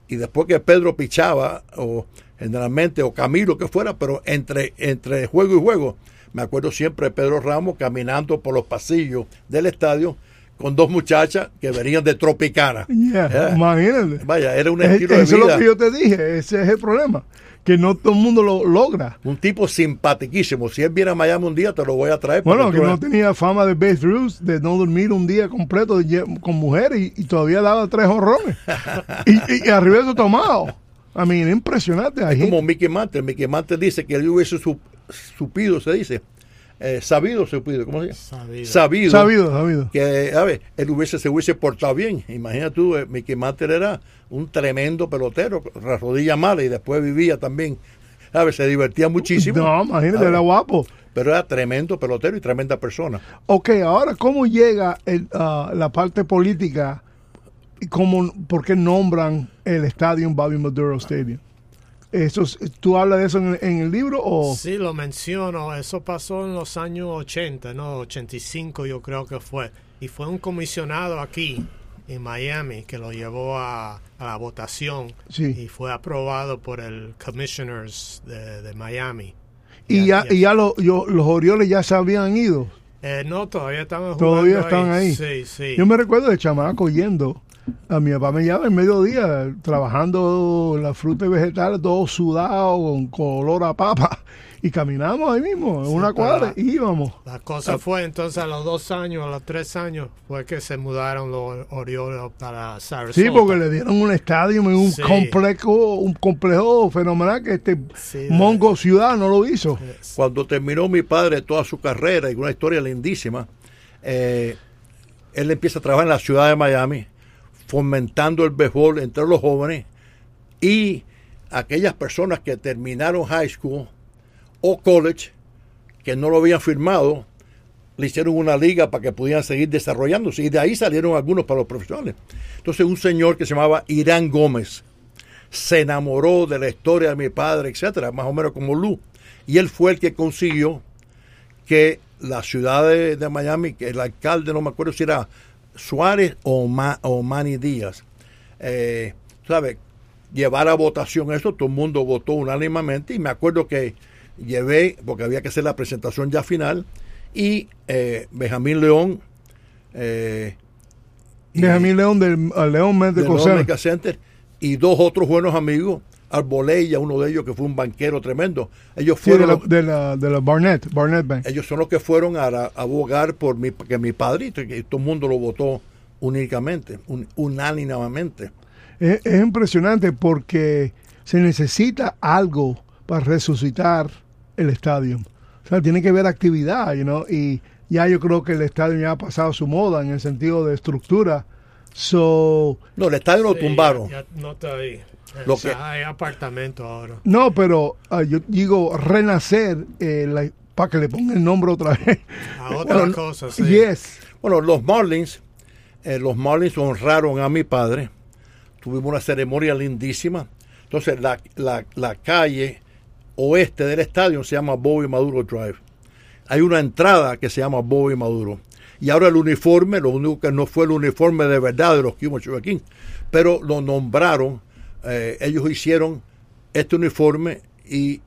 Y después que Pedro pichaba, o generalmente, o Camilo que fuera, pero entre, entre juego y juego, me acuerdo siempre de Pedro Ramos caminando por los pasillos del estadio con dos muchachas que venían de Tropicana. Yeah, Imagínate. Vaya, era un Es- estilo de eso es vida. lo que yo te dije, ese es el problema, que no todo el mundo lo logra. Un tipo simpaticísimo. Si él viene a Miami un día, te lo voy a traer. Bueno, que no tenía fama de Babe Ruth, de no dormir un día completo de con mujeres y, y todavía daba tres horrones. y, y, y arriba de eso tomado. A mí, era impresionante. Es como Mickey Mantle. Mickey Mantle dice que él hubiese su- supido, se dice, eh, sabido, supido, ¿cómo se llama? Sabido. Sabido. sabido, sabido. Que, a ver, él hubiese, se hubiese portado bien. Imagina tú, eh, Mickey Mantle era un tremendo pelotero, la rodilla mala y después vivía también. A ver, se divertía muchísimo. No, imagínate, era guapo. Pero era tremendo pelotero y tremenda persona. Ok, ahora, ¿cómo llega el, ah, la parte política y cómo, por qué nombran el estadio Bobby Maduro Stadium? Eso, es- ¿Tú hablas de eso en, en el libro o...? Sí, lo menciono. Eso pasó en los años 80, ¿no? 85 yo creo que fue. Y fue un comisionado aquí, en Miami, que lo llevó a, a la votación. Sí. Y fue aprobado por el Commissioners de, de Miami. Y ya, y ya lo- yo- los Orioles ya se habían ido. Eh, no, todavía estaban jugando Todavía están ahí. Sí, sí. Yo me recuerdo de chamaco yendo. A mi papá me llevaba en mediodía trabajando la fruta y vegetales, todo sudado, con color a papa. Y caminamos ahí mismo, en Sí, una cuadra, la- y íbamos. La cosa fue entonces a los dos años, a los tres años, fue que se mudaron los Orioles para Sarasota. Sí, porque le dieron un estadio en un Sí. complejo, un complejo fenomenal que este Sí, de- Mongo Ciudad no lo hizo. Cuando terminó mi padre toda su carrera, y una historia lindísima, eh, él empieza a trabajar en la ciudad de Miami, fomentando el béisbol entre los jóvenes y aquellas personas que terminaron high school o college, que no lo habían firmado, le hicieron una liga para que pudieran seguir desarrollándose. Y de ahí salieron algunos para los profesionales. Entonces un señor que se llamaba Irán Gómez se enamoró de la historia de mi padre, etcétera, más o menos como Lu. Y él fue el que consiguió que la ciudad de, de Miami, que el alcalde, no me acuerdo si era Suárez o, Ma- o Manny Díaz, eh, ¿sabe? Llevar a votación eso, todo el mundo votó unánimemente y me acuerdo que llevé, porque había que hacer la presentación ya final, y eh, Benjamín León, eh, y- Benjamín León del León Medical del Center. Medical Center, y dos otros buenos amigos, Arbolella, uno de ellos que fue un banquero tremendo. Ellos Sí, de fueron la, de la, de la Barnett, Barnett Bank. ellos son los que fueron a, a abogar por mi, que mi padrito, y que todo el mundo lo votó únicamente, un- unánimemente. Es, es impresionante porque se necesita algo para resucitar el estadio. O sea, tiene que haber actividad, you know, y ya yo creo que el estadio ya ha pasado su moda en el sentido de estructura. So, No, el estadio lo tumbaron. ya- ya no está ahí. Lo O sea, que- hay apartamento ahora. no, pero ah, yo digo renacer eh, para que le ponga el nombre otra vez. A otra Bueno, cosa, sí. Yes. Bueno, los Marlins, eh, los Marlins honraron a mi padre. Tuvimos una ceremonia lindísima. Entonces, la, la, la calle oeste del estadio se llama Bobby Maduro Drive. Hay una entrada que se llama Bobby Maduro. Y ahora el uniforme, lo único que no fue el uniforme de verdad de los Cuba King, pero lo nombraron. Eh, ellos hicieron este uniforme y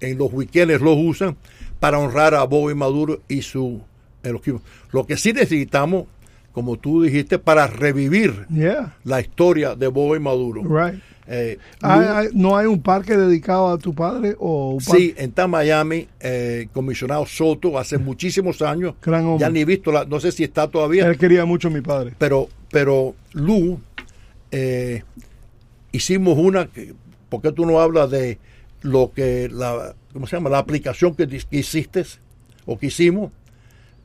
en los weekends los usan para honrar a Bobby Maduro y su el equipo. Lo que sí necesitamos, como tú dijiste, para revivir Yeah, la historia de Bobby Maduro. right. Eh, Hay- ¿No hay un parque dedicado a tu padre? o un Sí, está Miami, eh, comisionado Soto, hace muchísimos años. Gran hombre. Ya ni visto, la, no sé si está todavía, Él quería mucho a mi padre. pero, pero Lu, eh, hicimos una, ¿por qué tú no hablas de lo que, la, ¿cómo se llama? La aplicación que, que hiciste o que hicimos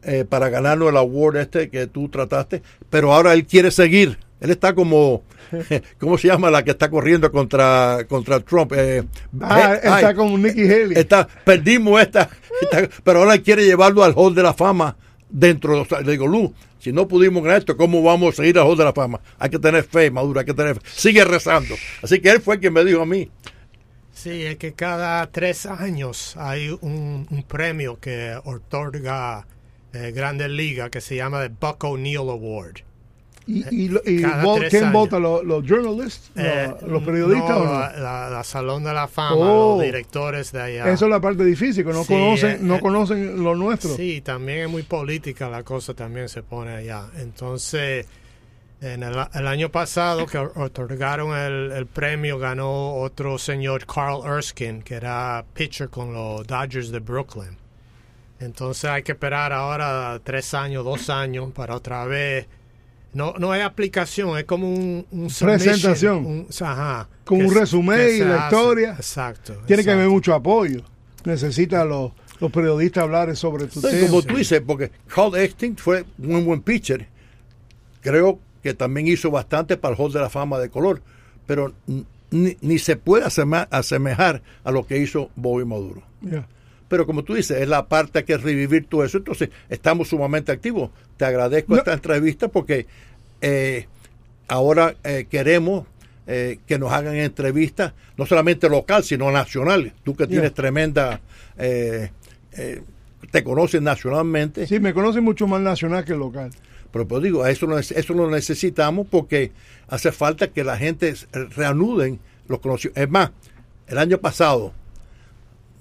eh, para ganarnos el award este que tú trataste, pero ahora él quiere seguir. Él está como, ¿cómo se llama la que está corriendo contra, contra Trump? Eh, Ah, está con Nicky Haley. está, perdimos esta, esta- pero ahora quiere llevarlo al Hall de la Fama dentro de los, le digo, Lu, si no pudimos ganar esto, ¿cómo vamos a seguir al Hall de la Fama? Hay que tener fe, Maduro, hay que tener fe. Sigue rezando. Así que él fue quien me dijo a mí, Sí, es que cada tres años hay un, un premio que otorga eh, Grandes Ligas que se llama el Buck O'Neill Award. ¿Y, y, lo- y tres quién vota? ¿Los, los journalists? Eh, ¿Los, los periodistas no, o no? La, Salón de la Fama, Oh. los directores de allá. Eso es la parte difícil, que no Sí, conocen, eh, no eh, conocen lo nuestro. Sí, también es muy política la cosa, también se pone allá. Entonces, en el, el año pasado que otorgaron el, el premio, ganó otro señor, Carl Erskine, que era pitcher con los Dodgers de Brooklyn. Entonces hay que esperar ahora tres años, dos años para otra vez. No, no hay aplicación, es como un, Presentación. un- ajá, Como un resumen y la hace. historia. Exacto. Tiene que haber mucho apoyo. Necesita los, los periodistas hablar sobre tu Sí, tema. como tú dices, porque Carl Extinct fue un buen pitcher. Creo que también hizo bastante para el Hall de la Fama de color, pero ni, ni se puede asemejar a lo que hizo Bobby Maduro. Yeah. Pero como tú dices, es la parte que revivir todo eso. Entonces, estamos sumamente activos. Te agradezco No. esta entrevista porque eh, ahora eh, queremos eh, que nos hagan entrevistas, no solamente local, sino nacional. Tú que tienes Yeah. tremenda... te conocen nacionalmente. Sí, me conocen mucho más nacional que local. Pero pues digo, eso lo, eso lo necesitamos porque hace falta que la gente reanuden los conocimientos. Es más, el año pasado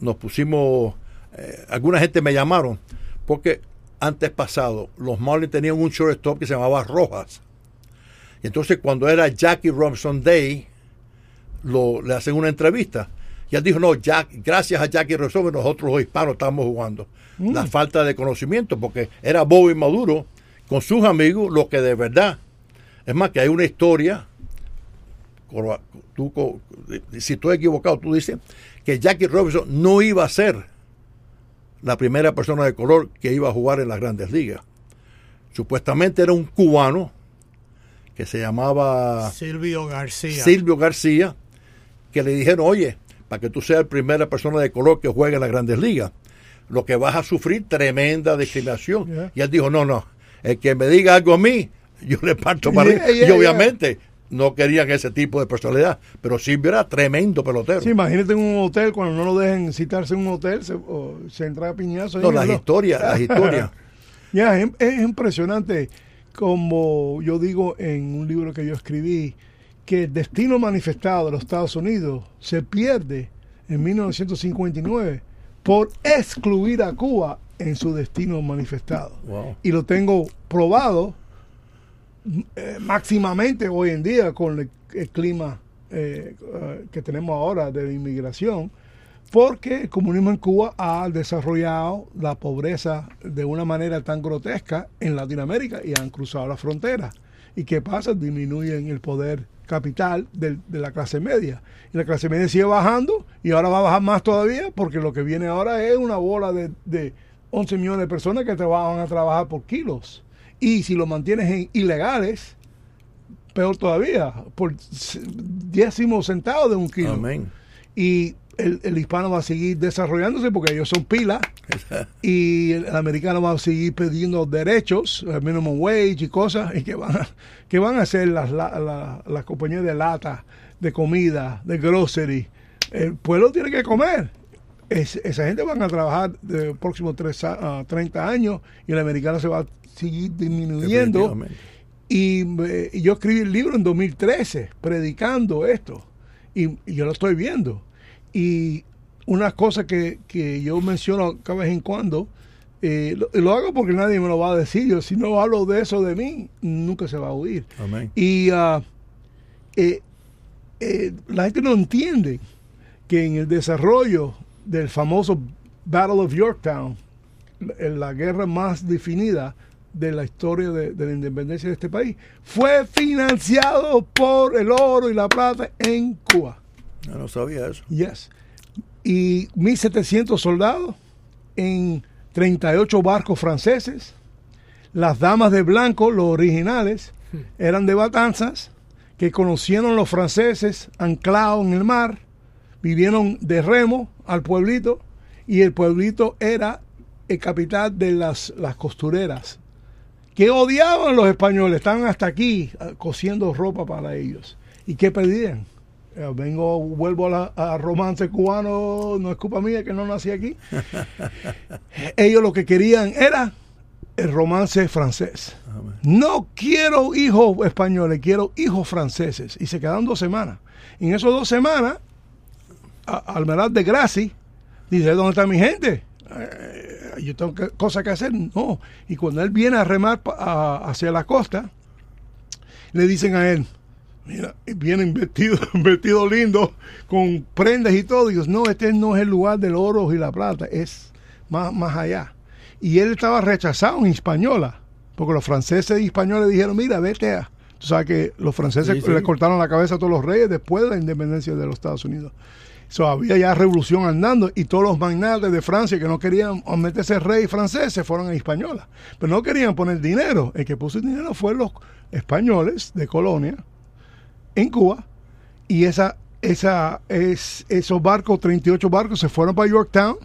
nos pusimos, eh, alguna gente me llamaron porque antes pasado los Marlins tenían un shortstop que se llamaba Rojas. Y entonces cuando era Jackie Robinson Day, lo, le hacen una entrevista. Y él dijo, no, Jack, gracias a Jackie Robinson nosotros los hispanos estamos jugando. La falta de conocimiento, porque era Bobby Maduro con sus amigos lo que de verdad. Es más, que hay una historia, tú, si estoy equivocado, tú dices que Jackie Robinson no iba a ser la primera persona de color que iba a jugar en las grandes ligas. Supuestamente era un cubano que se llamaba Silvio García. Silvio García, que le dijeron, oye, para que tú seas la primera persona de color que juegue en las grandes ligas, lo que vas a sufrir tremenda discriminación. Yeah. Y él dijo, no, no, el que me diga algo a mí, yo le parto para Yeah, arriba". yeah, Y obviamente no querían ese tipo de personalidad, pero Silvio era tremendo pelotero. Sí, imagínate en un hotel, cuando no lo dejen citarse en un hotel, se, o se entra a piñazo. no, las historias, las historias. Ya, es, es impresionante, como yo digo en un libro que yo escribí, que el destino manifestado de los Estados Unidos se pierde en 1959 por excluir a Cuba en su destino manifestado. Wow. Y lo tengo probado eh, máximamente hoy en día con el, clima eh, eh, que tenemos ahora de inmigración, porque el comunismo en Cuba ha desarrollado la pobreza de una manera tan grotesca en Latinoamérica y han cruzado la frontera. ¿Y qué pasa? Disminuyen el poder capital del- de la clase media. Y la clase media sigue bajando y ahora va a bajar más todavía porque lo que viene ahora es una bola de, de 11 millones de personas que te van a trabajar por kilos. Y si lo mantienes en ilegales, peor todavía, por décimos centavos de un kilo. Amén. Y el, el hispano va a seguir desarrollándose porque ellos son pilas y el, el americano va a seguir pidiendo derechos, el minimum wage y cosas, y que van a, que van a hacer las, la- la- las compañías de lata, de comida, de grocery. El pueblo tiene que comer. Es- esa gente van a trabajar de los próximos tres a- a 30 años y el americano se va a seguir disminuyendo. Y, eh, yo escribí el libro en 2013 predicando esto. Y, y yo lo estoy viendo. Y una cosa que, que yo menciono cada vez en cuando, eh, lo, lo hago porque nadie me lo va a decir. Yo, si no hablo de eso de mí, nunca se va a oír. Amén. Y eh, eh, la gente no entiende que en el desarrollo del famoso Battle of Yorktown, la, la guerra más definida de la historia de, de la independencia de este país, fue financiado por el oro y la plata en Cuba. Yo no sabía eso. Yes. Y 1.700 soldados en 38 barcos franceses. Las damas de blanco, los originales, eran de Batanzas, que conocieron los franceses anclados en el mar, vinieron de remo al pueblito, y el pueblito era el capital de las, las costureras, que odiaban a los españoles, estaban hasta aquí eh, cosiendo ropa para ellos. ¿Y qué pedían? Eh, vengo, vuelvo a, la- a romance cubano, no es culpa mía que no nací aquí. Ellos lo que querían era el romance francés. Amén. No quiero hijos españoles, quiero hijos franceses. Y se quedaron dos semanas. Y en esas dos semanas, Almeraz de Graci dice, ¿dónde está mi gente? Eh, yo tengo que- cosas que hacer. No. Y cuando él viene a remar a- hacia la costa, le dicen a él, mira, vienen vestidos vestido lindo, con prendas y todo. Y no, este no es el lugar del oro y la plata, es más, más allá. Y él estaba rechazado en Hispaniola, porque los franceses y españoles dijeron, mira, vete a... Tú sabes que los franceses Sí, sí. le cortaron la cabeza a todos los reyes después de la independencia de los Estados Unidos. So, había ya revolución andando y todos los magnates de Francia que no querían meterse rey francés se fueron a Hispaniola. Pero no querían poner dinero. El que puso el dinero fue los españoles de colonia en Cuba. Y esa, esa, es, esos barcos, 38 barcos, se fueron para Yorktown.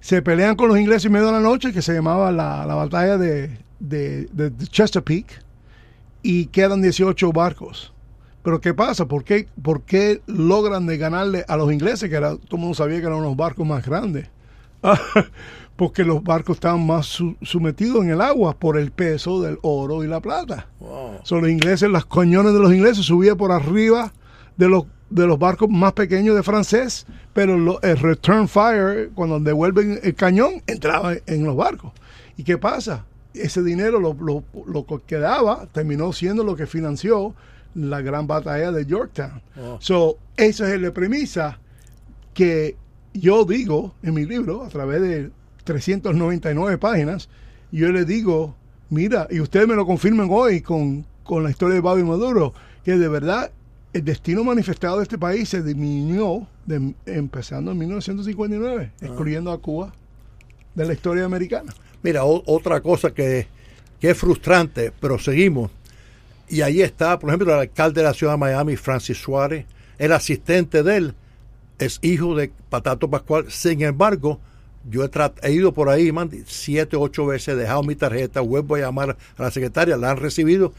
Se pelean con los ingleses en medio de la noche, que se llamaba la, la batalla de, de, de- de Chesapeake. Y quedan 18 barcos. Pero ¿qué pasa? ¿Por qué, por qué logran de ganarle a los ingleses? Que era, todo el mundo sabía que eran unos barcos más grandes. Porque los barcos estaban más su- sometidos en el agua por el peso del oro y la plata. Wow. Son los ingleses, las cañones de los ingleses subían por arriba de los de los barcos más pequeños de francés, pero lo- el return fire, cuando devuelven el cañón, entraba en los barcos. ¿Y qué pasa? Ese dinero, lo, lo, lo que quedaba, terminó siendo lo que financió la gran batalla de Yorktown. Oh. So, esa es la premisa que yo digo en mi libro, a través de 399 páginas, yo le digo, mira, y ustedes me lo confirman hoy con, con la historia de Bobby Maduro, que de verdad el destino manifestado de este país se disminuyó de- empezando en 1959, excluyendo a Cuba de la historia americana. Mira, o- otra cosa que, que es frustrante, pero seguimos. Y ahí está, por ejemplo, el alcalde de la ciudad de Miami, Francis Suárez, el asistente de él es hijo de Patato Pascual. Sin embargo, yo he, he ido por ahí, man, siete, ocho veces, he dejado mi tarjeta, vuelvo a llamar a la secretaria, la han recibido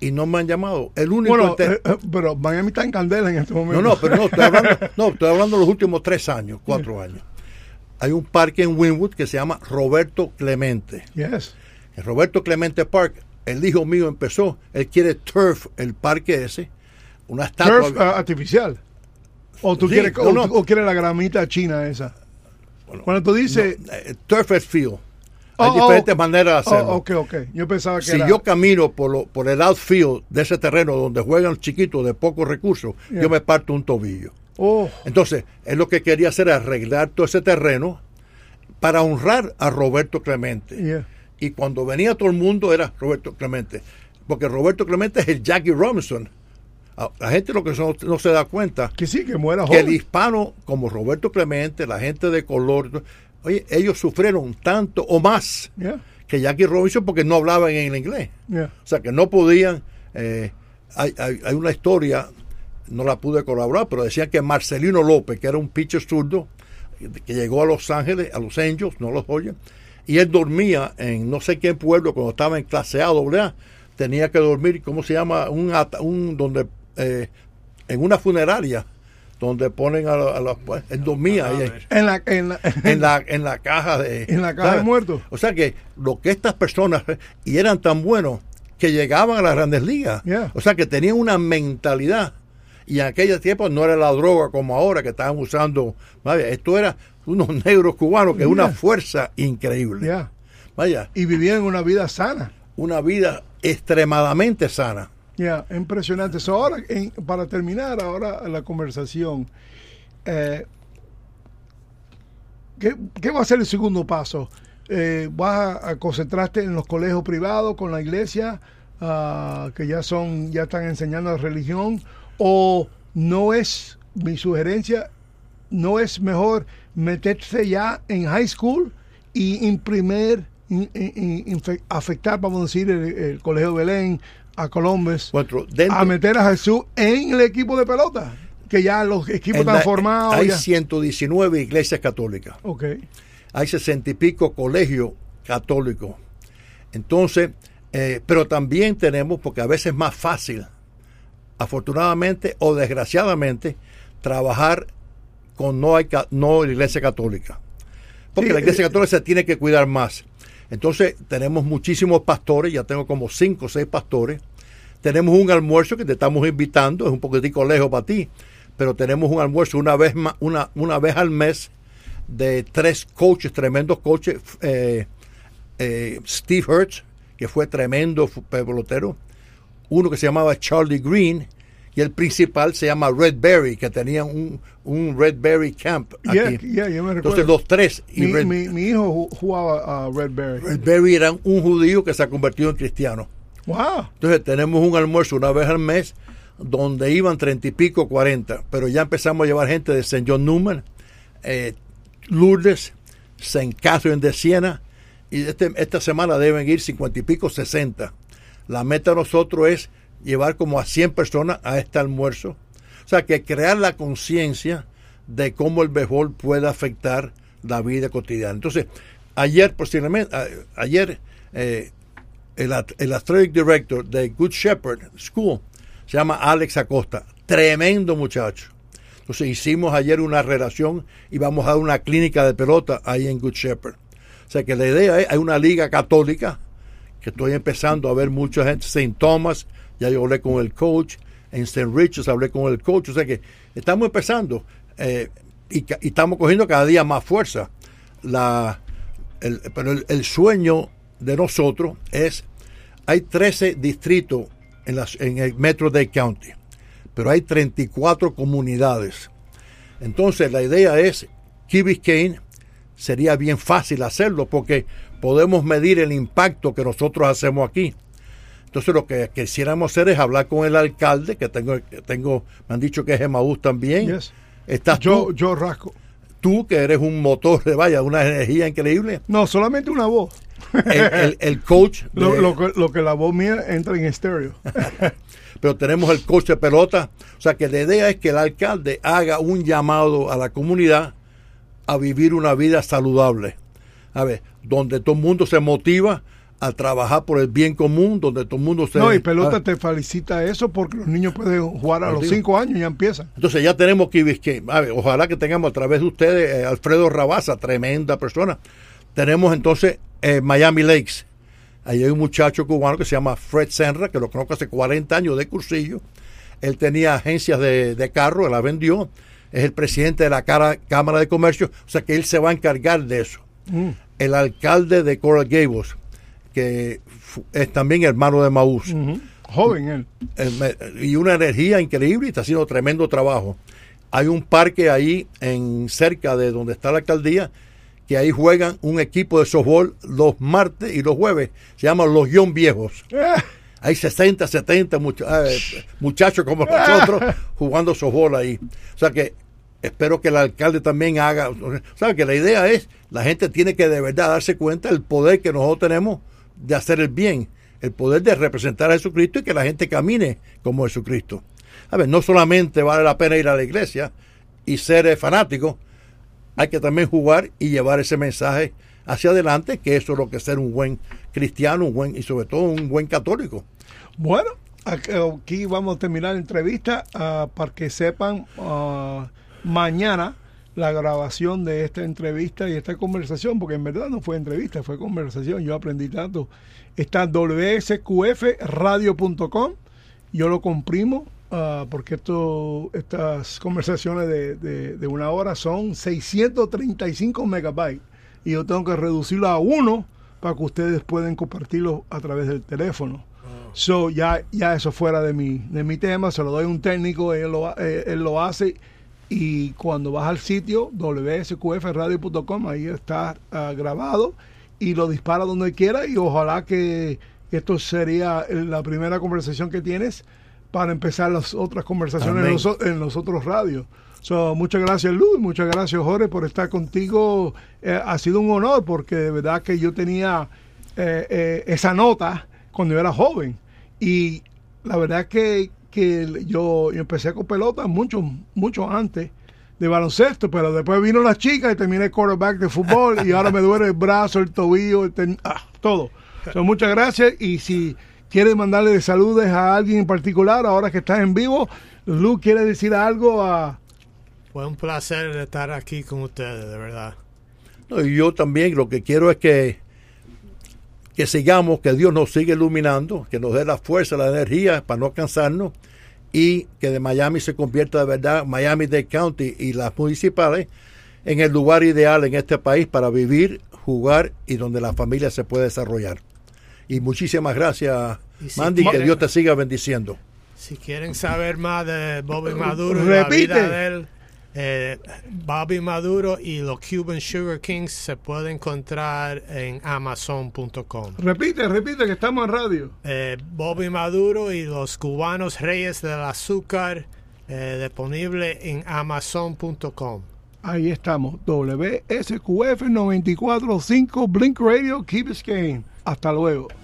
y no me han llamado. El único Bueno, inter- eh, eh, pero Miami está en candela en este momento. no, no, pero no, estoy hablando, no, estoy hablando de los últimos tres años, cuatro años. Hay un parque en Winwood que se llama Roberto Clemente. Yes. En Roberto Clemente Park, el hijo mío empezó, él quiere turf, el parque ese, una estatua. Turf ah, artificial. O tú Sí, quieres, no, o, no. tú- o quieres la gramita china esa. Cuando tú dices, no, eh, turf es field. Hay Oh, oh, diferentes maneras de oh, hacerlo. ok, ok. Yo pensaba que Si era- yo camino por, lo- por el outfield de ese terreno donde juegan chiquitos de pocos recursos, Yeah. yo me parto un tobillo. Oh, Entonces, él lo que quería hacer era arreglar todo ese terreno para honrar a Roberto Clemente. yeah. Y cuando venía todo el mundo era Roberto Clemente. Porque Roberto Clemente es el Jackie Robinson. A- La gente lo que no, no se da cuenta Que sí, que muera que el joven. hispano, como Roberto Clemente, la gente de color, oye, ellos sufrieron tanto o más Yeah, que Jackie Robinson porque no hablaban en inglés. yeah. O sea, que no podían. eh, hay, hay- hay una historia, no la pude colaborar, pero decían que Marcelino López, que era un pitcher zurdo, que llegó a Los Ángeles, a Los Angels, no los oyen, y él dormía en no sé qué pueblo cuando estaba en clase A, doble A, tenía que dormir, ¿cómo se llama? Un, ata- un donde eh, en una funeraria donde ponen a, la- a los pues, él dormía ahí En la, en la, en la en la caja de En la caja de muertos. O sea que lo que estas personas y eran tan buenos que llegaban a las grandes ligas. Yeah. O sea que tenían una mentalidad Y en aquella tiempo no era la droga como ahora que estaban usando. Esto era unos negros cubanos que es una fuerza increíble. Ya. Vaya, Y vivían una vida sana. una vida extremadamente sana. Ya, impresionante. So, ahora, en- para terminar ahora la conversación, eh, ¿qué, qué va a ser el segundo paso? Eh, ¿Vas a, a concentrarte en los colegios privados con la iglesia ah, que ya son ya están enseñando la religión o no es mi sugerencia no es mejor meterse ya en high school y imprimir in- afectar vamos a decir el, el colegio Belén a Colombes dentro- a meter a Jesús en el equipo de pelota que ya los equipos están la- formados hay ya. 119 iglesias católicas. Ok. hay sesenta y pico colegios católicos. Entonces, eh, pero también tenemos, porque a veces es más fácil, afortunadamente o desgraciadamente, trabajar con no, hay, no iglesia católica. Porque Sí, la iglesia eh, católica se tiene que cuidar más. Entonces, tenemos muchísimos pastores, ya tengo como cinco o seis pastores. Tenemos un almuerzo que te estamos invitando, es un poquitico lejos para ti, pero tenemos un almuerzo una vez, ma- una, una vez al mes de tres coaches, tremendos coaches. eh, eh, Steve Hertz, que fue tremendo pelotero. Uno que se llamaba Charlie Green. Y el principal se llama Red Berry, que tenía un, un Red Berry Camp aquí. Yeah, yeah, yo me Entonces los tres. Y mi, Red, mi- mi hijo ju- jugaba a Red Berry. Red Berry era un judío que se ha convertido en cristiano. Wow. Entonces tenemos un almuerzo una vez al mes donde iban treinta y pico, cuarenta, pero ya empezamos a llevar gente de St. John Newman, eh, Lourdes, St. Catherine de Siena, y este- esta semana deben ir cincuenta y pico, sesenta. La meta de nosotros es llevar como a 100 personas a este almuerzo. O sea, que crear la conciencia de cómo el béisbol puede afectar la vida cotidiana. Entonces, ayer, posiblemente, ayer, eh, el, el athletic director de Good Shepherd School se llama Alex Acosta. Tremendo muchacho. Entonces hicimos ayer una relación y vamos a una clínica de pelota ahí en Good Shepherd. O sea que la idea es, hay una liga católica que estoy empezando a ver mucha gente, St. Thomas, ya yo hablé con el coach, en St. Richards hablé con el coach, o sea que estamos empezando eh, y, estamos cogiendo cada día más fuerza. La, el- pero el, el sueño de nosotros es, hay 13 distritos en, las, en el Metro Dade County, pero hay 34 comunidades. Entonces la idea es, Key Biscayne sería bien fácil hacerlo porque podemos medir el impacto que nosotros hacemos aquí. Entonces lo que quisiéramos hacer es hablar con el alcalde, que tengo, que tengo me han dicho que es Emaús también. Yes. Estás Yo, tú, yo rasco. tú, que eres un motor de vaya, una energía increíble. No, solamente una voz. El, el- el coach, de- Lo, lo que, lo que la voz mía entra en estéreo. pero tenemos el coach de pelota. O sea que la idea es que el alcalde haga un llamado a la comunidad a vivir una vida saludable. A ver, donde todo el mundo se motiva a trabajar por el bien común, donde todo el mundo se... No, y pelota Ah, te felicita eso porque los niños pueden jugar a los cinco años y ya empiezan. Entonces ya tenemos Biscayne. A ver, ojalá que tengamos a través de ustedes eh, Alfredo Rabaza, tremenda persona. Tenemos entonces eh, Miami Lakes. Ahí hay un muchacho cubano que se llama Fred Senra, que lo conozco hace 40 años de cursillo. Él tenía agencias de, de carro, él la vendió. Es el presidente de la cara- Cámara de Comercio. O sea que él se va a encargar de eso. Mm. El alcalde de Coral Gables, que es también hermano de Maús. Joven él. Eh, y una energía increíble y está haciendo tremendo trabajo. Hay un parque ahí en cerca de donde está la alcaldía que ahí juegan un equipo de softball los martes y los jueves. Se llaman los Guión Viejos. Eh, Hay 60, 70 mucha- eh, muchachos como nosotros jugando softball ahí. O sea que espero que el alcalde también haga. O sea que la idea es, la gente tiene que de verdad darse cuenta del poder que nosotros tenemos de hacer el bien, el poder de representar a Jesucristo y que la gente camine como Jesucristo. A ver, no solamente vale la pena ir a la iglesia y ser eh, fanático, hay que también jugar y llevar ese mensaje hacia adelante, que eso es lo que es ser un buen cristiano, un buen y sobre todo un buen católico. Bueno, aquí vamos a terminar la entrevista ah, para que sepan ah, mañana la grabación de esta entrevista y esta conversación, porque en verdad no fue entrevista, fue conversación. Yo aprendí tanto. Está wsqfradio.com. Yo lo comprimo ah, porque esto, estas conversaciones de, de- de una hora son 635 megabytes y yo tengo que reducirlo a uno para que ustedes puedan compartirlo a través del teléfono. So, ya, ya eso fuera de mi, de mi tema, se lo doy a un técnico, él lo, eh, él lo hace y cuando vas al sitio wsqfradio.com, ahí está ah, grabado y lo dispara donde quiera y ojalá que esto sería la primera conversación que tienes para empezar las otras conversaciones en los, o- en los otros radios. So, muchas gracias Luz, muchas gracias Jorge por estar contigo. Eh, ha sido un honor porque de verdad que yo tenía eh, eh, esa nota cuando yo era joven y la verdad que, que yo, yo empecé con pelota mucho, mucho antes de baloncesto, pero después vino la chica y terminé quarterback de fútbol y ahora me duele el brazo, el tobillo, el ten- ah, todo. So, muchas gracias y si quieres mandarle saludos a alguien en particular, ahora que estás en vivo, Lu quiere decir algo a... Fue un placer estar aquí con ustedes, de verdad. No, y yo también lo que quiero es que, que sigamos, que Dios nos siga iluminando, que nos dé la fuerza, la energía para no cansarnos y que de Miami se convierta de verdad, Miami-Dade County y las municipales, en el lugar ideal en este país para vivir, jugar y donde la familia se puede desarrollar. Y muchísimas gracias, Y si Mandy, que Dios te siga bendiciendo. Si quieren saber más de Bobby Maduro la Repite. vida de él, eh, Bobby Maduro y los Cuban Sugar Kings se puede encontrar en amazon.com. Repite, repite que estamos en radio. Eh, Bobby Maduro y los cubanos reyes del azúcar eh, disponible en amazon.com. Ahí estamos, WSQF 94.5 Blink Radio, Keep It Game. Hasta luego.